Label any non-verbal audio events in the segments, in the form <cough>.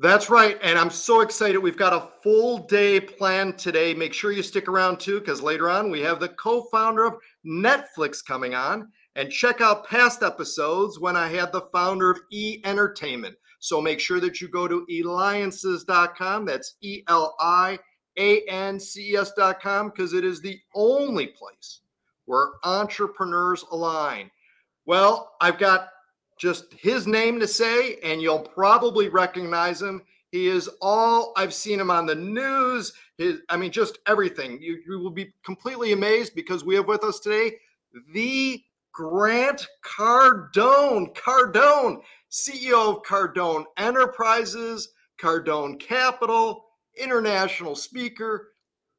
That's right. And I'm so excited. We've got a full day planned today. Make sure you stick around too, because later on we have the co founder of Netflix coming on. And check out past episodes when I had the founder of E Entertainment. So make sure that you go to eliances.com. That's E L I A N C E S.com because it is the only place where entrepreneurs align. Well, I've got just his name to say, and you'll probably recognize him. He is all I've seen him on the news. His, I mean, just everything. You, you will be completely amazed because we have with us today the Grant Cardone. Cardone, CEO of Cardone Enterprises, Cardone Capital, international speaker,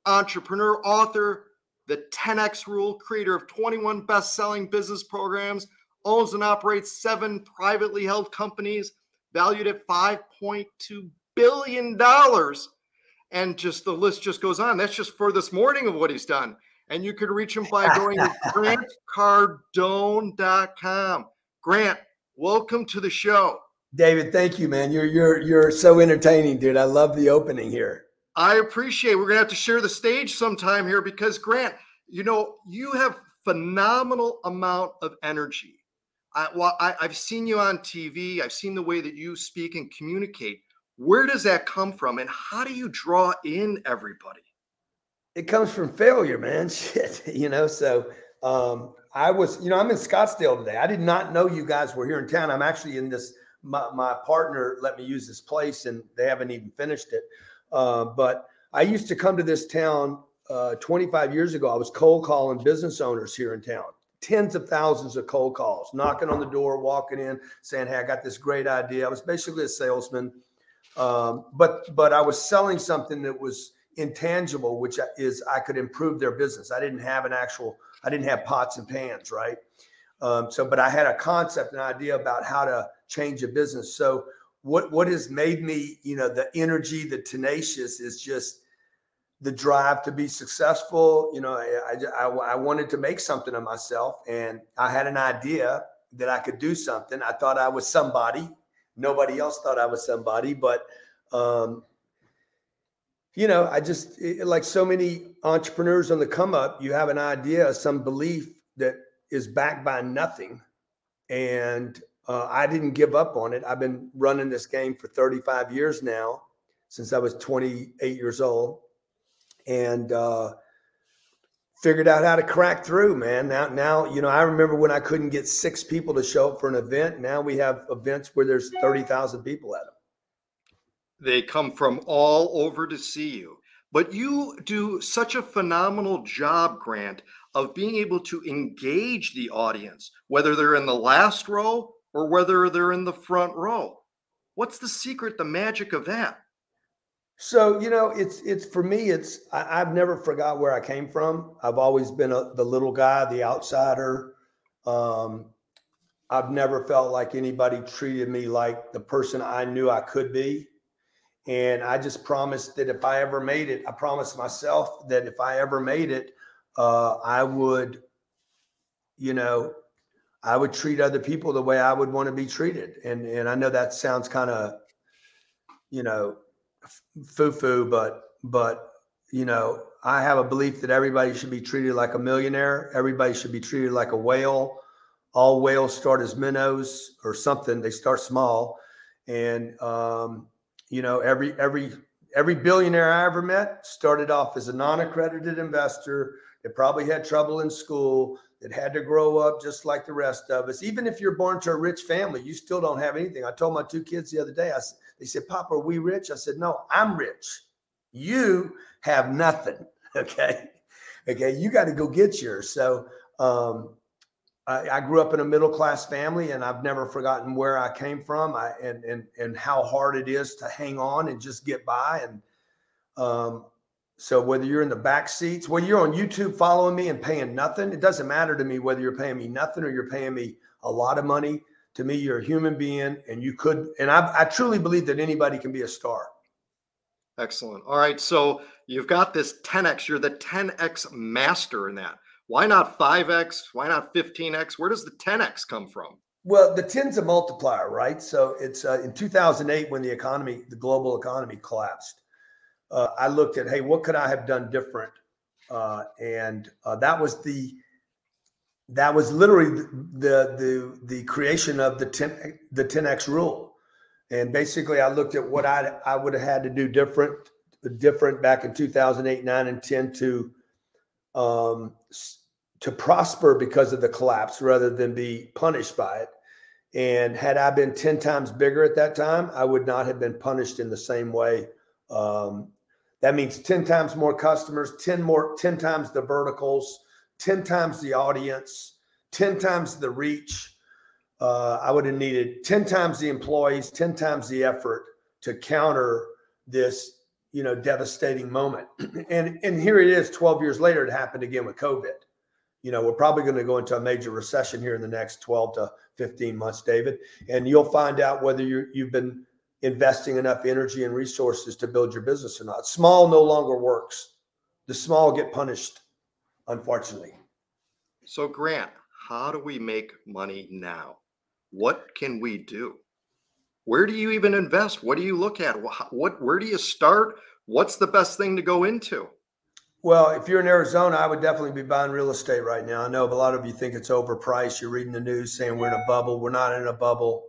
entrepreneur, author, the 10X Rule, creator of 21 best selling business programs owns and operates seven privately held companies valued at $5.2 billion. And just the list just goes on. That's just for this morning of what he's done. And you could reach him by <laughs> going to grantcardone.com. Grant, welcome to the show. David, thank you, man. You're you're you're so entertaining, dude. I love the opening here. I appreciate. It. We're gonna have to share the stage sometime here because Grant, you know, you have phenomenal amount of energy I, well, I, I've seen you on TV. I've seen the way that you speak and communicate. Where does that come from, and how do you draw in everybody? It comes from failure, man. <laughs> Shit, you know. So um, I was, you know, I'm in Scottsdale today. I did not know you guys were here in town. I'm actually in this. My, my partner let me use this place, and they haven't even finished it. Uh, but I used to come to this town uh, 25 years ago. I was cold calling business owners here in town tens of thousands of cold calls, knocking on the door, walking in, saying, "Hey, I got this great idea." I was basically a salesman, um, but but I was selling something that was intangible, which is I could improve their business. I didn't have an actual, I didn't have pots and pans, right? Um, so, but I had a concept, an idea about how to change a business. So, what what has made me, you know, the energy, the tenacious, is just the drive to be successful. You know, I, I, I, wanted to make something of myself and I had an idea that I could do something. I thought I was somebody. Nobody else thought I was somebody, but, um, you know, I just it, like so many entrepreneurs on the come up, you have an idea, some belief that is backed by nothing. And uh, I didn't give up on it. I've been running this game for 35 years now, since I was 28 years old and uh, figured out how to crack through, man. Now, now, you know, I remember when I couldn't get six people to show up for an event. Now we have events where there's 30,000 people at them. They come from all over to see you. But you do such a phenomenal job, Grant, of being able to engage the audience, whether they're in the last row or whether they're in the front row. What's the secret, the magic of that? So you know, it's it's for me. It's I, have never forgot where I came from. I've always been a, the little guy, the outsider. Um, I've never felt like anybody treated me like the person I knew I could be. And I just promised that if I ever made it, I promised myself that if I ever made it, uh, I would, you know, I would treat other people the way I would want to be treated. And and I know that sounds kind of, you know, foo foo, but but you know, I have a belief that everybody should be treated like a millionaire. Everybody should be treated like a whale. All whales start as minnows or something. They start small, and um, you know, every every every billionaire I ever met started off as a non-accredited investor that probably had trouble in school, that had to grow up just like the rest of us. Even if you're born to a rich family, you still don't have anything. I told my two kids the other day, I, they said, Papa, are we rich? I said, No, I'm rich. You have nothing. <laughs> Okay. Okay. You got to go get yours. So, um, I, I, grew up in a middle class family and I've never forgotten where I came from I, and, and, and how hard it is to hang on and just get by. And, um, So whether you're in the back seats, whether you're on YouTube following me and paying nothing, it doesn't matter to me whether you're paying me nothing or you're paying me a lot of money. To me, you're a human being, and you could. And I, I truly believe that anybody can be a star. Excellent. All right. So you've got this 10x. You're the 10x master in that. Why not 5x? Why not 15x? Where does the 10x come from? Well, the 10's a multiplier, right? So it's uh, in 2008 when the economy, the global economy collapsed uh, I looked at, hey, what could I have done different? Uh, and uh, that was the that was literally the the the creation of the 10 the 10x rule. And basically, I looked at what I I would have had to do different different back in 2008, 9, and 10 to um, to prosper because of the collapse rather than be punished by it. And had I been 10 times bigger at that time, I would not have been punished in the same way um, that means 10 times more customers, 10 more, 10 times the verticals, 10 times the audience, 10 times the reach. Uh, I would have needed 10 times the employees, 10 times the effort to counter this, you know, devastating moment. <clears throat> and and here it is 12 years later, it happened again with COVID. You know, we're probably going to go into a major recession here in the next 12 to 15 months, David. And you'll find out whether you you've been investing enough energy and resources to build your business or not. Small no longer works. The small get punished, unfortunately. So, Grant, how do we make money now? What can we do? Where do you even invest? What do you look at? What, where do you start? What's the best thing to go into? Well, if you're in Arizona, I would definitely be buying real estate right now. I know a lot of you think it's overpriced. You're reading the news saying we're in a bubble. We're not in a bubble.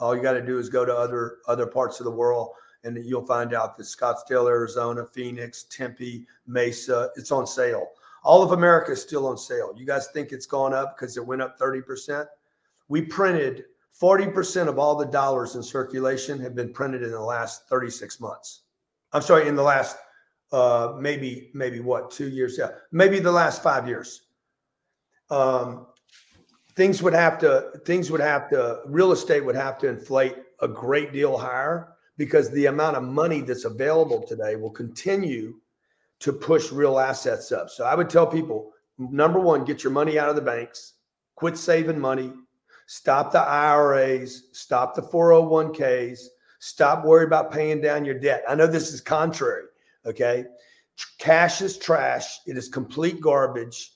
All you got to do is go to other other parts of the world, and you'll find out that Scottsdale, Arizona, Phoenix, Tempe, Mesa, it's on sale. All of America is still on sale. You guys think it's gone up because it went up 30%? We printed 40% of all the dollars in circulation have been printed in the last 36 months. I'm sorry, in the last uh, maybe maybe what two years? Yeah, maybe the last five years. Um, things would have to things would have to real estate would have to inflate a great deal higher because the amount of money that's available today will continue to push real assets up. So I would tell people number 1 get your money out of the banks, quit saving money, stop the IRAs, stop the 401k's, stop worrying about paying down your debt. I know this is contrary, okay? Cash is trash, it is complete garbage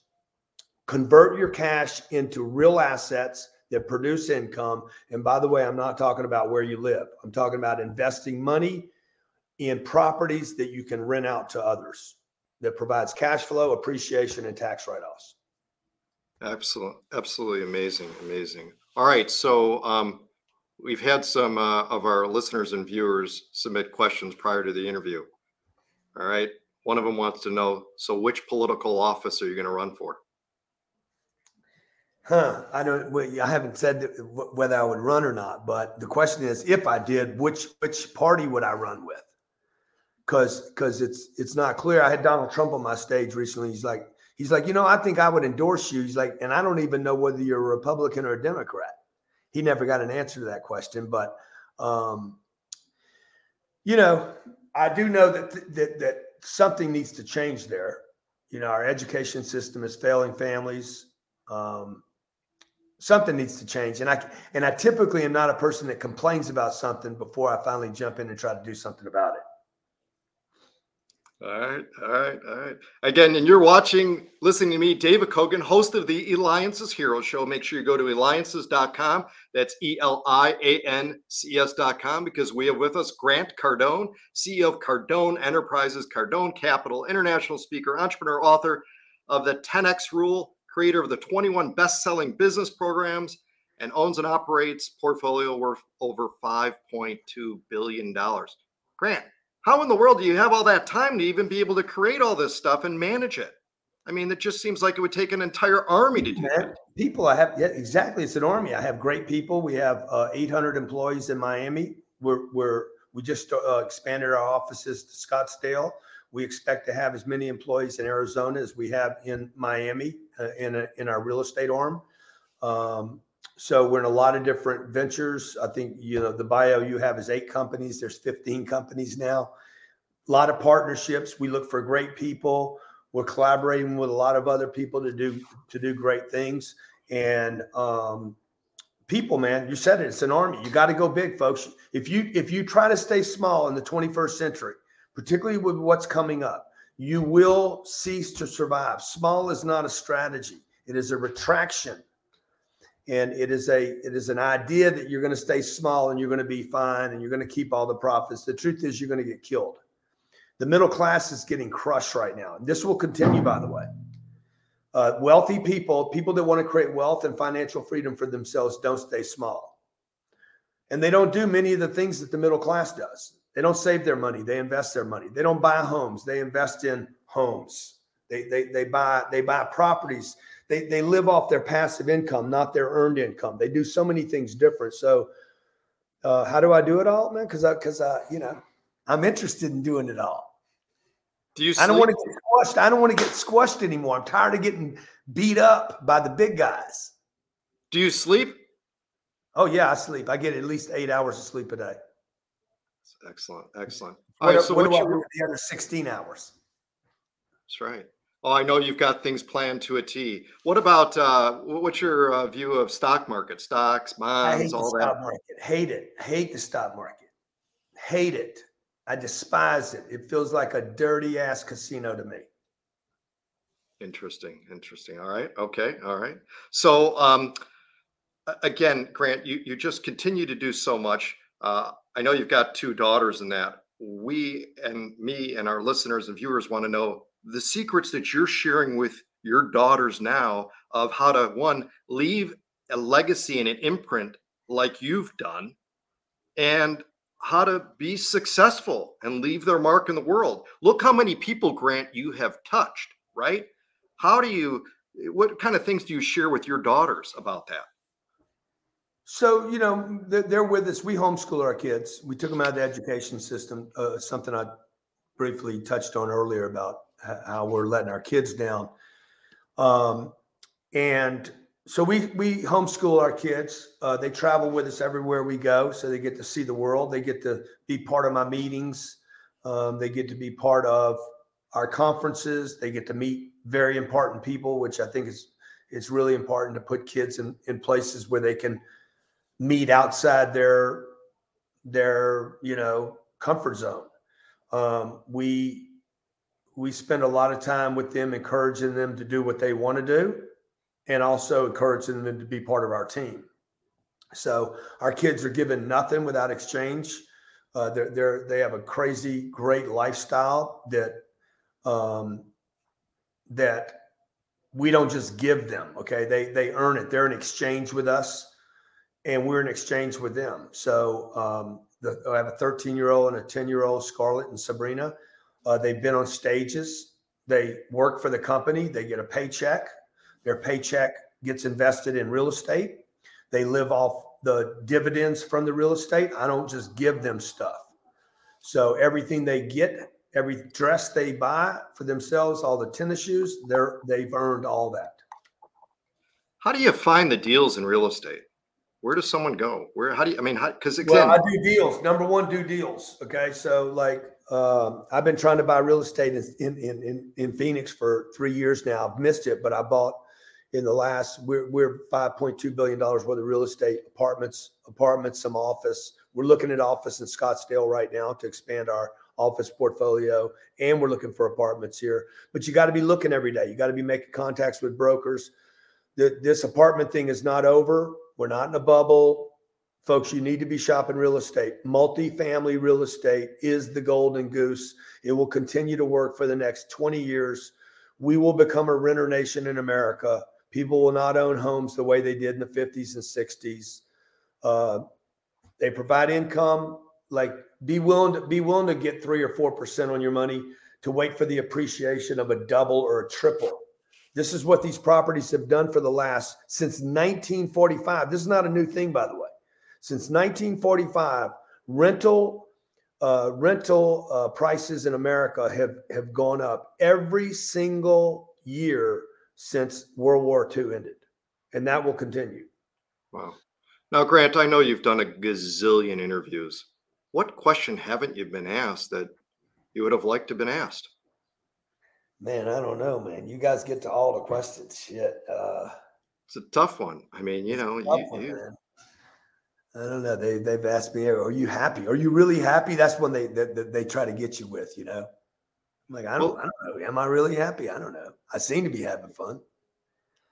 convert your cash into real assets that produce income. And by the way, I'm not talking about where you live, I'm talking about investing money in properties that you can rent out to others that provides cash flow, appreciation, and tax write offs. Absolutely, absolutely amazing, amazing. All right, so um, we've had some uh, of our listeners and viewers submit questions prior to the interview. All right, one of them wants to know: so, which political office are you going to run for? Huh. I don't. Well, I haven't said whether I would run or not, but the question is, if I did, which which party would I run with? Because because it's it's not clear. I had Donald Trump on my stage recently. He's like he's like, you know, I think I would endorse you. He's like, and I don't even know whether you're a Republican or a Democrat. He never got an answer to that question, but um, you know, I do know that that that something needs to change there. You know, our education system is failing families. Um, something needs to change. And I and I typically am not a person that complains about something before I finally jump in and try to do something about it. All right, all right, all right. Again, and you're watching, listening to me, David Kogan, host of the Eliances Hero Show. Make sure you go to eliances.com. That's E L I A N C S.com because we have with us Grant Cardone, CEO of Cardone Enterprises, Cardone Capital, international speaker, entrepreneur, author of the 10X Rule, creator of the 21 best-selling business programs, and owns and operates portfolio worth over 5.2 billion dollars. Grant, how in the world do you have all that time to even be able to create all this stuff and manage it? I mean, it just seems like it would take an entire army to do that. People, I have, yeah, exactly. It's an army. I have great people. We have uh, 800 employees in Miami. We're, we're we just uh, expanded our offices to Scottsdale. We expect to have as many employees in Arizona as we have in Miami uh, in a, in our real estate arm. Um, so we're in a lot of different ventures. I think you know the bio you have is eight companies. There's 15 companies now. a lot of partnerships. We look for great people. We're collaborating with a lot of other people to do to do great things. And um, people, man, you said it. It's an army. You got to go big, folks. If you if you try to stay small in the 21st century, particularly with what's coming up, you will cease to survive. Small is not a strategy. It is a retraction. And it is a it is an idea that you're going to stay small and you're going to be fine and you're going to keep all the profits. The truth is you're going to get killed. The middle class is getting crushed right now. And this will continue, by the way. Uh, wealthy people, people that want to create wealth and financial freedom for themselves, don't stay small. And they don't do many of the things that the middle class does. They don't save their money, they invest their money. They don't buy homes, they invest in homes. They, they, they buy they buy properties. They, they live off their passive income, not their earned income. They do so many things different. So, uh, how do I do it all, man? Because I, because I, you know, I'm interested in doing it all. Do you? I don't want to get squashed. I don't want to get squashed anymore. I'm tired of getting beat up by the big guys. Do you sleep? Oh yeah, I sleep. I get at least eight hours of sleep a day. Excellent, excellent. All what, right, so what, what do I do the other 16 hours? That's right. Oh, I know you've got things planned to a T. What about uh, what's your uh, view of stock market, stocks, bonds, all that? Stock market. Hate it. Hate the stock market. Hate it. I despise it. It feels like a dirty ass casino to me. Interesting. Interesting. All right. Okay. All right. So, um, again, Grant, you, you just continue to do so much. Uh, I know you've got two daughters in that. We and me and our listeners and viewers want to know the secrets that you're sharing with your daughters now of how to one leave a legacy and an imprint like you've done and how to be successful and leave their mark in the world. Look how many people, Grant, you have touched, right? How do you, what kind of things do you share with your daughters about that? So, you know, they're with us. We homeschool our kids. We took them out of the education system, uh, something I briefly touched on earlier about how we're letting our kids down. Um, and so we we homeschool our kids. Uh, they travel with us everywhere we go, so they get to see the world. They get to be part of my meetings. Um, they get to be part of our conferences. They get to meet very important people, which I think is it's really important to put kids in in places where they can meet outside their their you know comfort zone. Um, we we spend a lot of time with them, encouraging them to do what they want to do and also encouraging them to be part of our team. So our kids are given nothing without exchange. Uh, they're, they're, they have a crazy, great lifestyle that um, that we don't just give them. Okay, they they earn it. They're in exchange with us, and we're in exchange with them. So um, the, I have a 13 year old and a 10 year old, Scarlett and Sabrina. Uh, they've been on stages. They work for the company. They get a paycheck. Their paycheck gets invested in real estate. They live off the dividends from the real estate. I don't just give them stuff. So everything they get, every dress they buy for themselves, all the tennis shoes, they're they've earned all that. How do you find the deals in real estate? Where does someone go? Where? How do you? I mean, because well, I do deals. Number one, do deals. Okay, so like um, I've been trying to buy real estate in, in in in Phoenix for three years now. I've missed it, but I bought in the last we're we're 5.2 billion dollars worth of real estate apartments apartments some office. We're looking at office in scottsdale right now to expand our office portfolio and we're looking for apartments here. But you got to be looking every day. You got to be making contacts with brokers. The, this apartment thing is not over. We're not in a bubble folks you need to be shopping real estate multifamily real estate is the golden goose it will continue to work for the next 20 years we will become a renter nation in america People will not own homes the way they did in the 50s and 60s. Uh, they provide income. Like be willing to be willing to get three or four percent on your money to wait for the appreciation of a double or a triple. This is what these properties have done for the last since 1945. This is not a new thing, by the way. Since 1945, rental uh, rental uh, prices in America have have gone up every single year since World War II ended, and that will continue. Wow. Now, Grant, I know you've done a gazillion interviews. What question haven't you been asked that you would have liked to have been asked? Man, I don't know, man. You guys get to all the questions. Shit. Uh, it's a tough one. I mean, you know, you, one, you, I don't know. They they've asked me, "Are you happy? Are you really happy?" That's when they they, they try to get you with, you know. I'm like, I don't, well, I don't know. Am I really happy? I don't know. I seem to be having fun.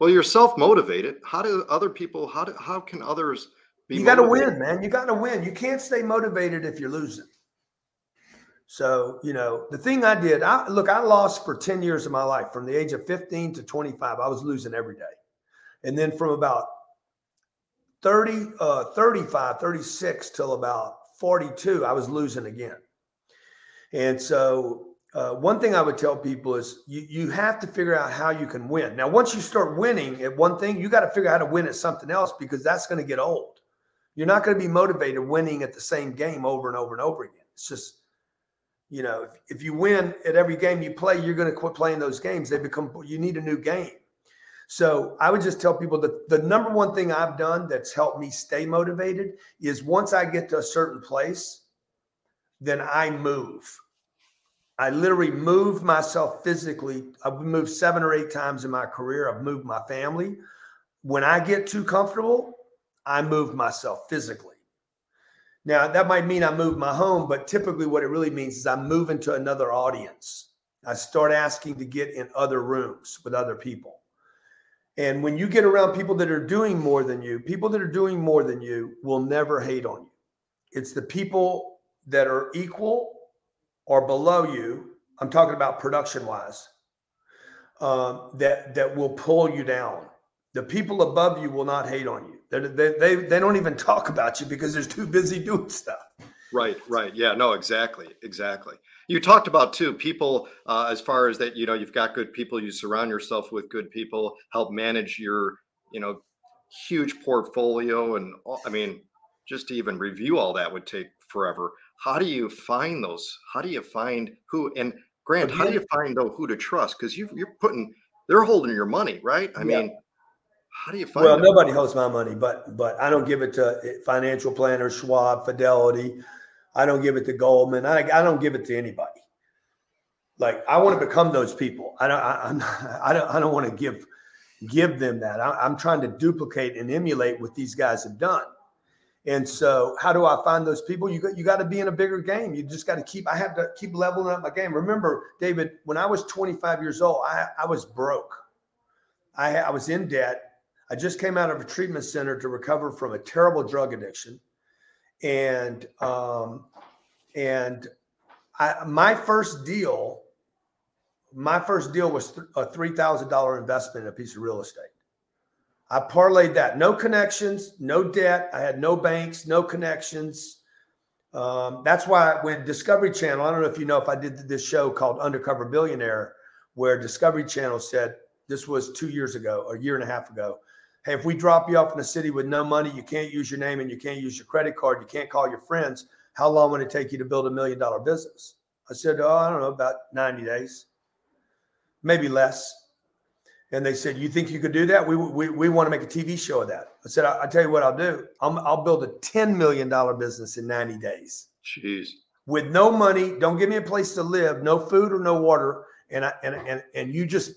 Well, you're self motivated. How do other people? How do how can others be? You got to win, man. You got to win. You can't stay motivated if you're losing. So, you know, the thing I did, I look, I lost for 10 years of my life from the age of 15 to 25. I was losing every day. And then from about 30, uh, 35, 36 till about 42, I was losing again. And so, uh, one thing I would tell people is you, you have to figure out how you can win. Now, once you start winning at one thing, you got to figure out how to win at something else because that's going to get old. You're not going to be motivated winning at the same game over and over and over again. It's just, you know, if, if you win at every game you play, you're going to quit playing those games. They become, you need a new game. So I would just tell people that the number one thing I've done that's helped me stay motivated is once I get to a certain place, then I move. I literally move myself physically. I've moved seven or eight times in my career. I've moved my family. When I get too comfortable, I move myself physically. Now, that might mean I move my home, but typically what it really means is I'm moving to another audience. I start asking to get in other rooms with other people. And when you get around people that are doing more than you, people that are doing more than you will never hate on you. It's the people that are equal or below you. I'm talking about production wise. Um, that that will pull you down. The people above you will not hate on you. They, they, they don't even talk about you because they're too busy doing stuff. Right, right. Yeah, no, exactly. Exactly. You talked about too people uh, as far as that, you know, you've got good people, you surround yourself with good people, help manage your, you know, huge portfolio. And I mean, just to even review all that would take forever. How do you find those? How do you find who? And Grant, how do you find though who to trust? Because you you're putting, they're holding your money, right? I yeah. mean, how do you find? Well, them? nobody holds my money, but but I don't give it to eh, financial planners, Schwab, Fidelity. I don't give it to Goldman. I I don't give it to anybody. Like I want to become those people. I don't. I, I'm. I don't. I don't want to give give them that. I, I'm trying to duplicate and emulate what these guys have done. And so, how do I find those people? You got you got to be in a bigger game. You just got to keep. I have to keep leveling up my game. Remember, David, when I was 25 years old, I I was broke. I I was in debt. I just came out of a treatment center to recover from a terrible drug addiction, and um, and I, my first deal, my first deal was th- a three thousand dollar investment in a piece of real estate. I parlayed that, no connections, no debt. I had no banks, no connections. Um, that's why when Discovery Channel, I don't know if you know if I did this show called Undercover Billionaire, where Discovery Channel said this was two years ago, a year and a half ago hey, if we drop you off in a city with no money, you can't use your name and you can't use your credit card, you can't call your friends. How long would it take you to build a million dollar business? I said, oh, I don't know, about 90 days, maybe less. And they said, you think you could do that? We, we, we want to make a TV show of that. I said, I, will tell you what I'll do. I'll, I'll build a $10 million business in 90 days. Jeez. With no money, don't give me a place to live, no food or no water. And, I, and, and, and you just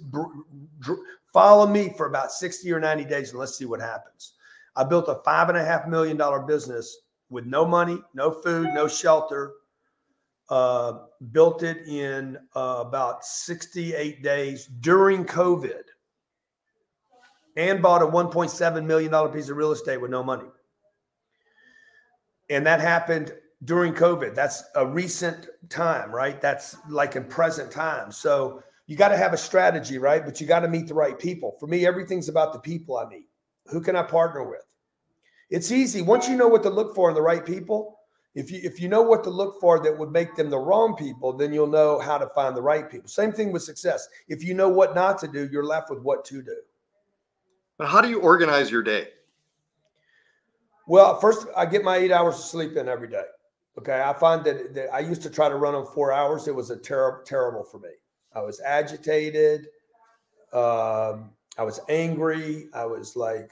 Follow me for about 60 or 90 days and let's see what happens. I built a five and a half million dollar business with no money, no food, no shelter. Uh, built it in uh, about 68 days during COVID and bought a $1.7 million piece of real estate with no money. And that happened during COVID. That's a recent time, right? That's like in present time. So you got to have a strategy, right? But you got to meet the right people. For me, everything's about the people I meet. Who can I partner with? It's easy once you know what to look for in the right people. If you if you know what to look for that would make them the wrong people, then you'll know how to find the right people. Same thing with success. If you know what not to do, you're left with what to do. But how do you organize your day? Well, first I get my eight hours of sleep in every day. Okay, I find that, that I used to try to run on four hours. It was a terrible terrible for me. I was agitated. Um, I was angry. I was like,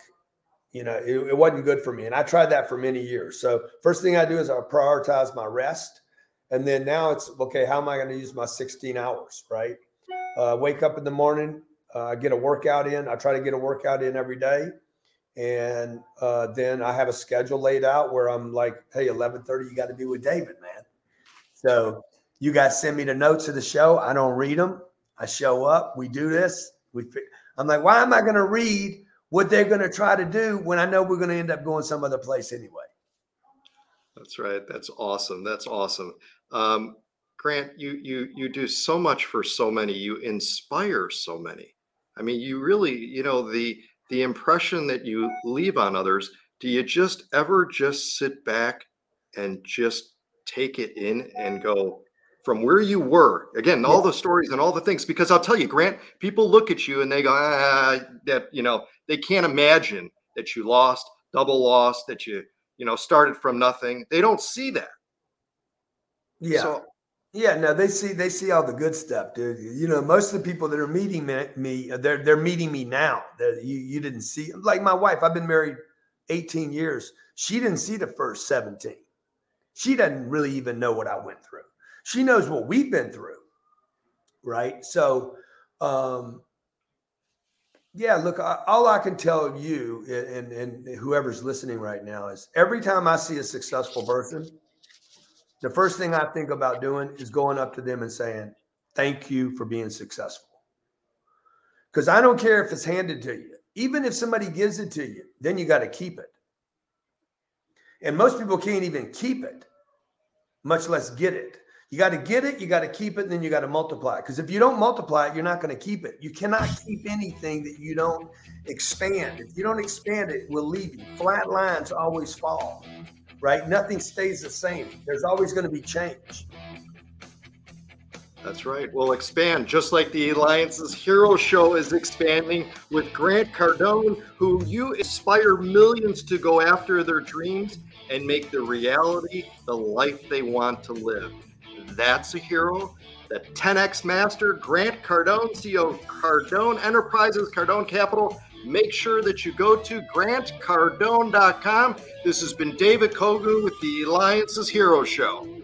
you know, it, it, wasn't good for me. And I tried that for many years. So first thing I do is I prioritize my rest. And then now it's okay, how am I going to use my 16 hours, right? Uh, wake up in the morning, uh, get a workout in. I try to get a workout in every day. And uh, then I have a schedule laid out where I'm like, hey, 11:30, you got to be with David, man. So you guys send me the notes of the show. I don't read them. I show up. We do this. We. I'm like, why am I going to read what they're going to try to do when I know we're going to end up going some other place anyway? That's right. That's awesome. That's awesome. Um, Grant, you you you do so much for so many. You inspire so many. I mean, you really, you know, the the impression that you leave on others. Do you just ever just sit back and just take it in and go from where you were. Again all the stories and all the things because i'll tell you grant people look at you and they go ah, that you know they can't imagine that you lost double lost that you you know started from nothing. They don't see that. Yeah. So, yeah no they see they see all the good stuff dude. You know most of the people that are meeting me they're they're meeting me now. They're, you you didn't see like my wife i've been married 18 years. She didn't see the first 17 she doesn't really even know what i went through she knows what we've been through right so um yeah, look, I, all I can tell you and, and, and whoever's listening right now is every time I see a successful person, the first thing I think about doing is going up to them and saying, Thank you for being successful. Because I don't care if it's handed to you, even if somebody gives it to you, then you got to keep it. And most people can't even keep it, much less get it. You got to get it, you got to keep it, and then you got to multiply it. Because if you don't multiply it, you're not going to keep it. You cannot keep anything that you don't expand. If you don't expand it, it will leave you. Flat lines always fall, right? Nothing stays the same. There's always going to be change. That's right. We'll expand just like the Eliance's Hero Show is expanding with Grant Cardone, who you inspire millions to go after their dreams and make the reality the life they want to live. That's a hero. The 10X Master, Grant Cardone, CEO Cardone Enterprises, Cardone Capital. Make sure that you go to grantcardone.com. This has been David Kogan with the Eliance's Hero Show.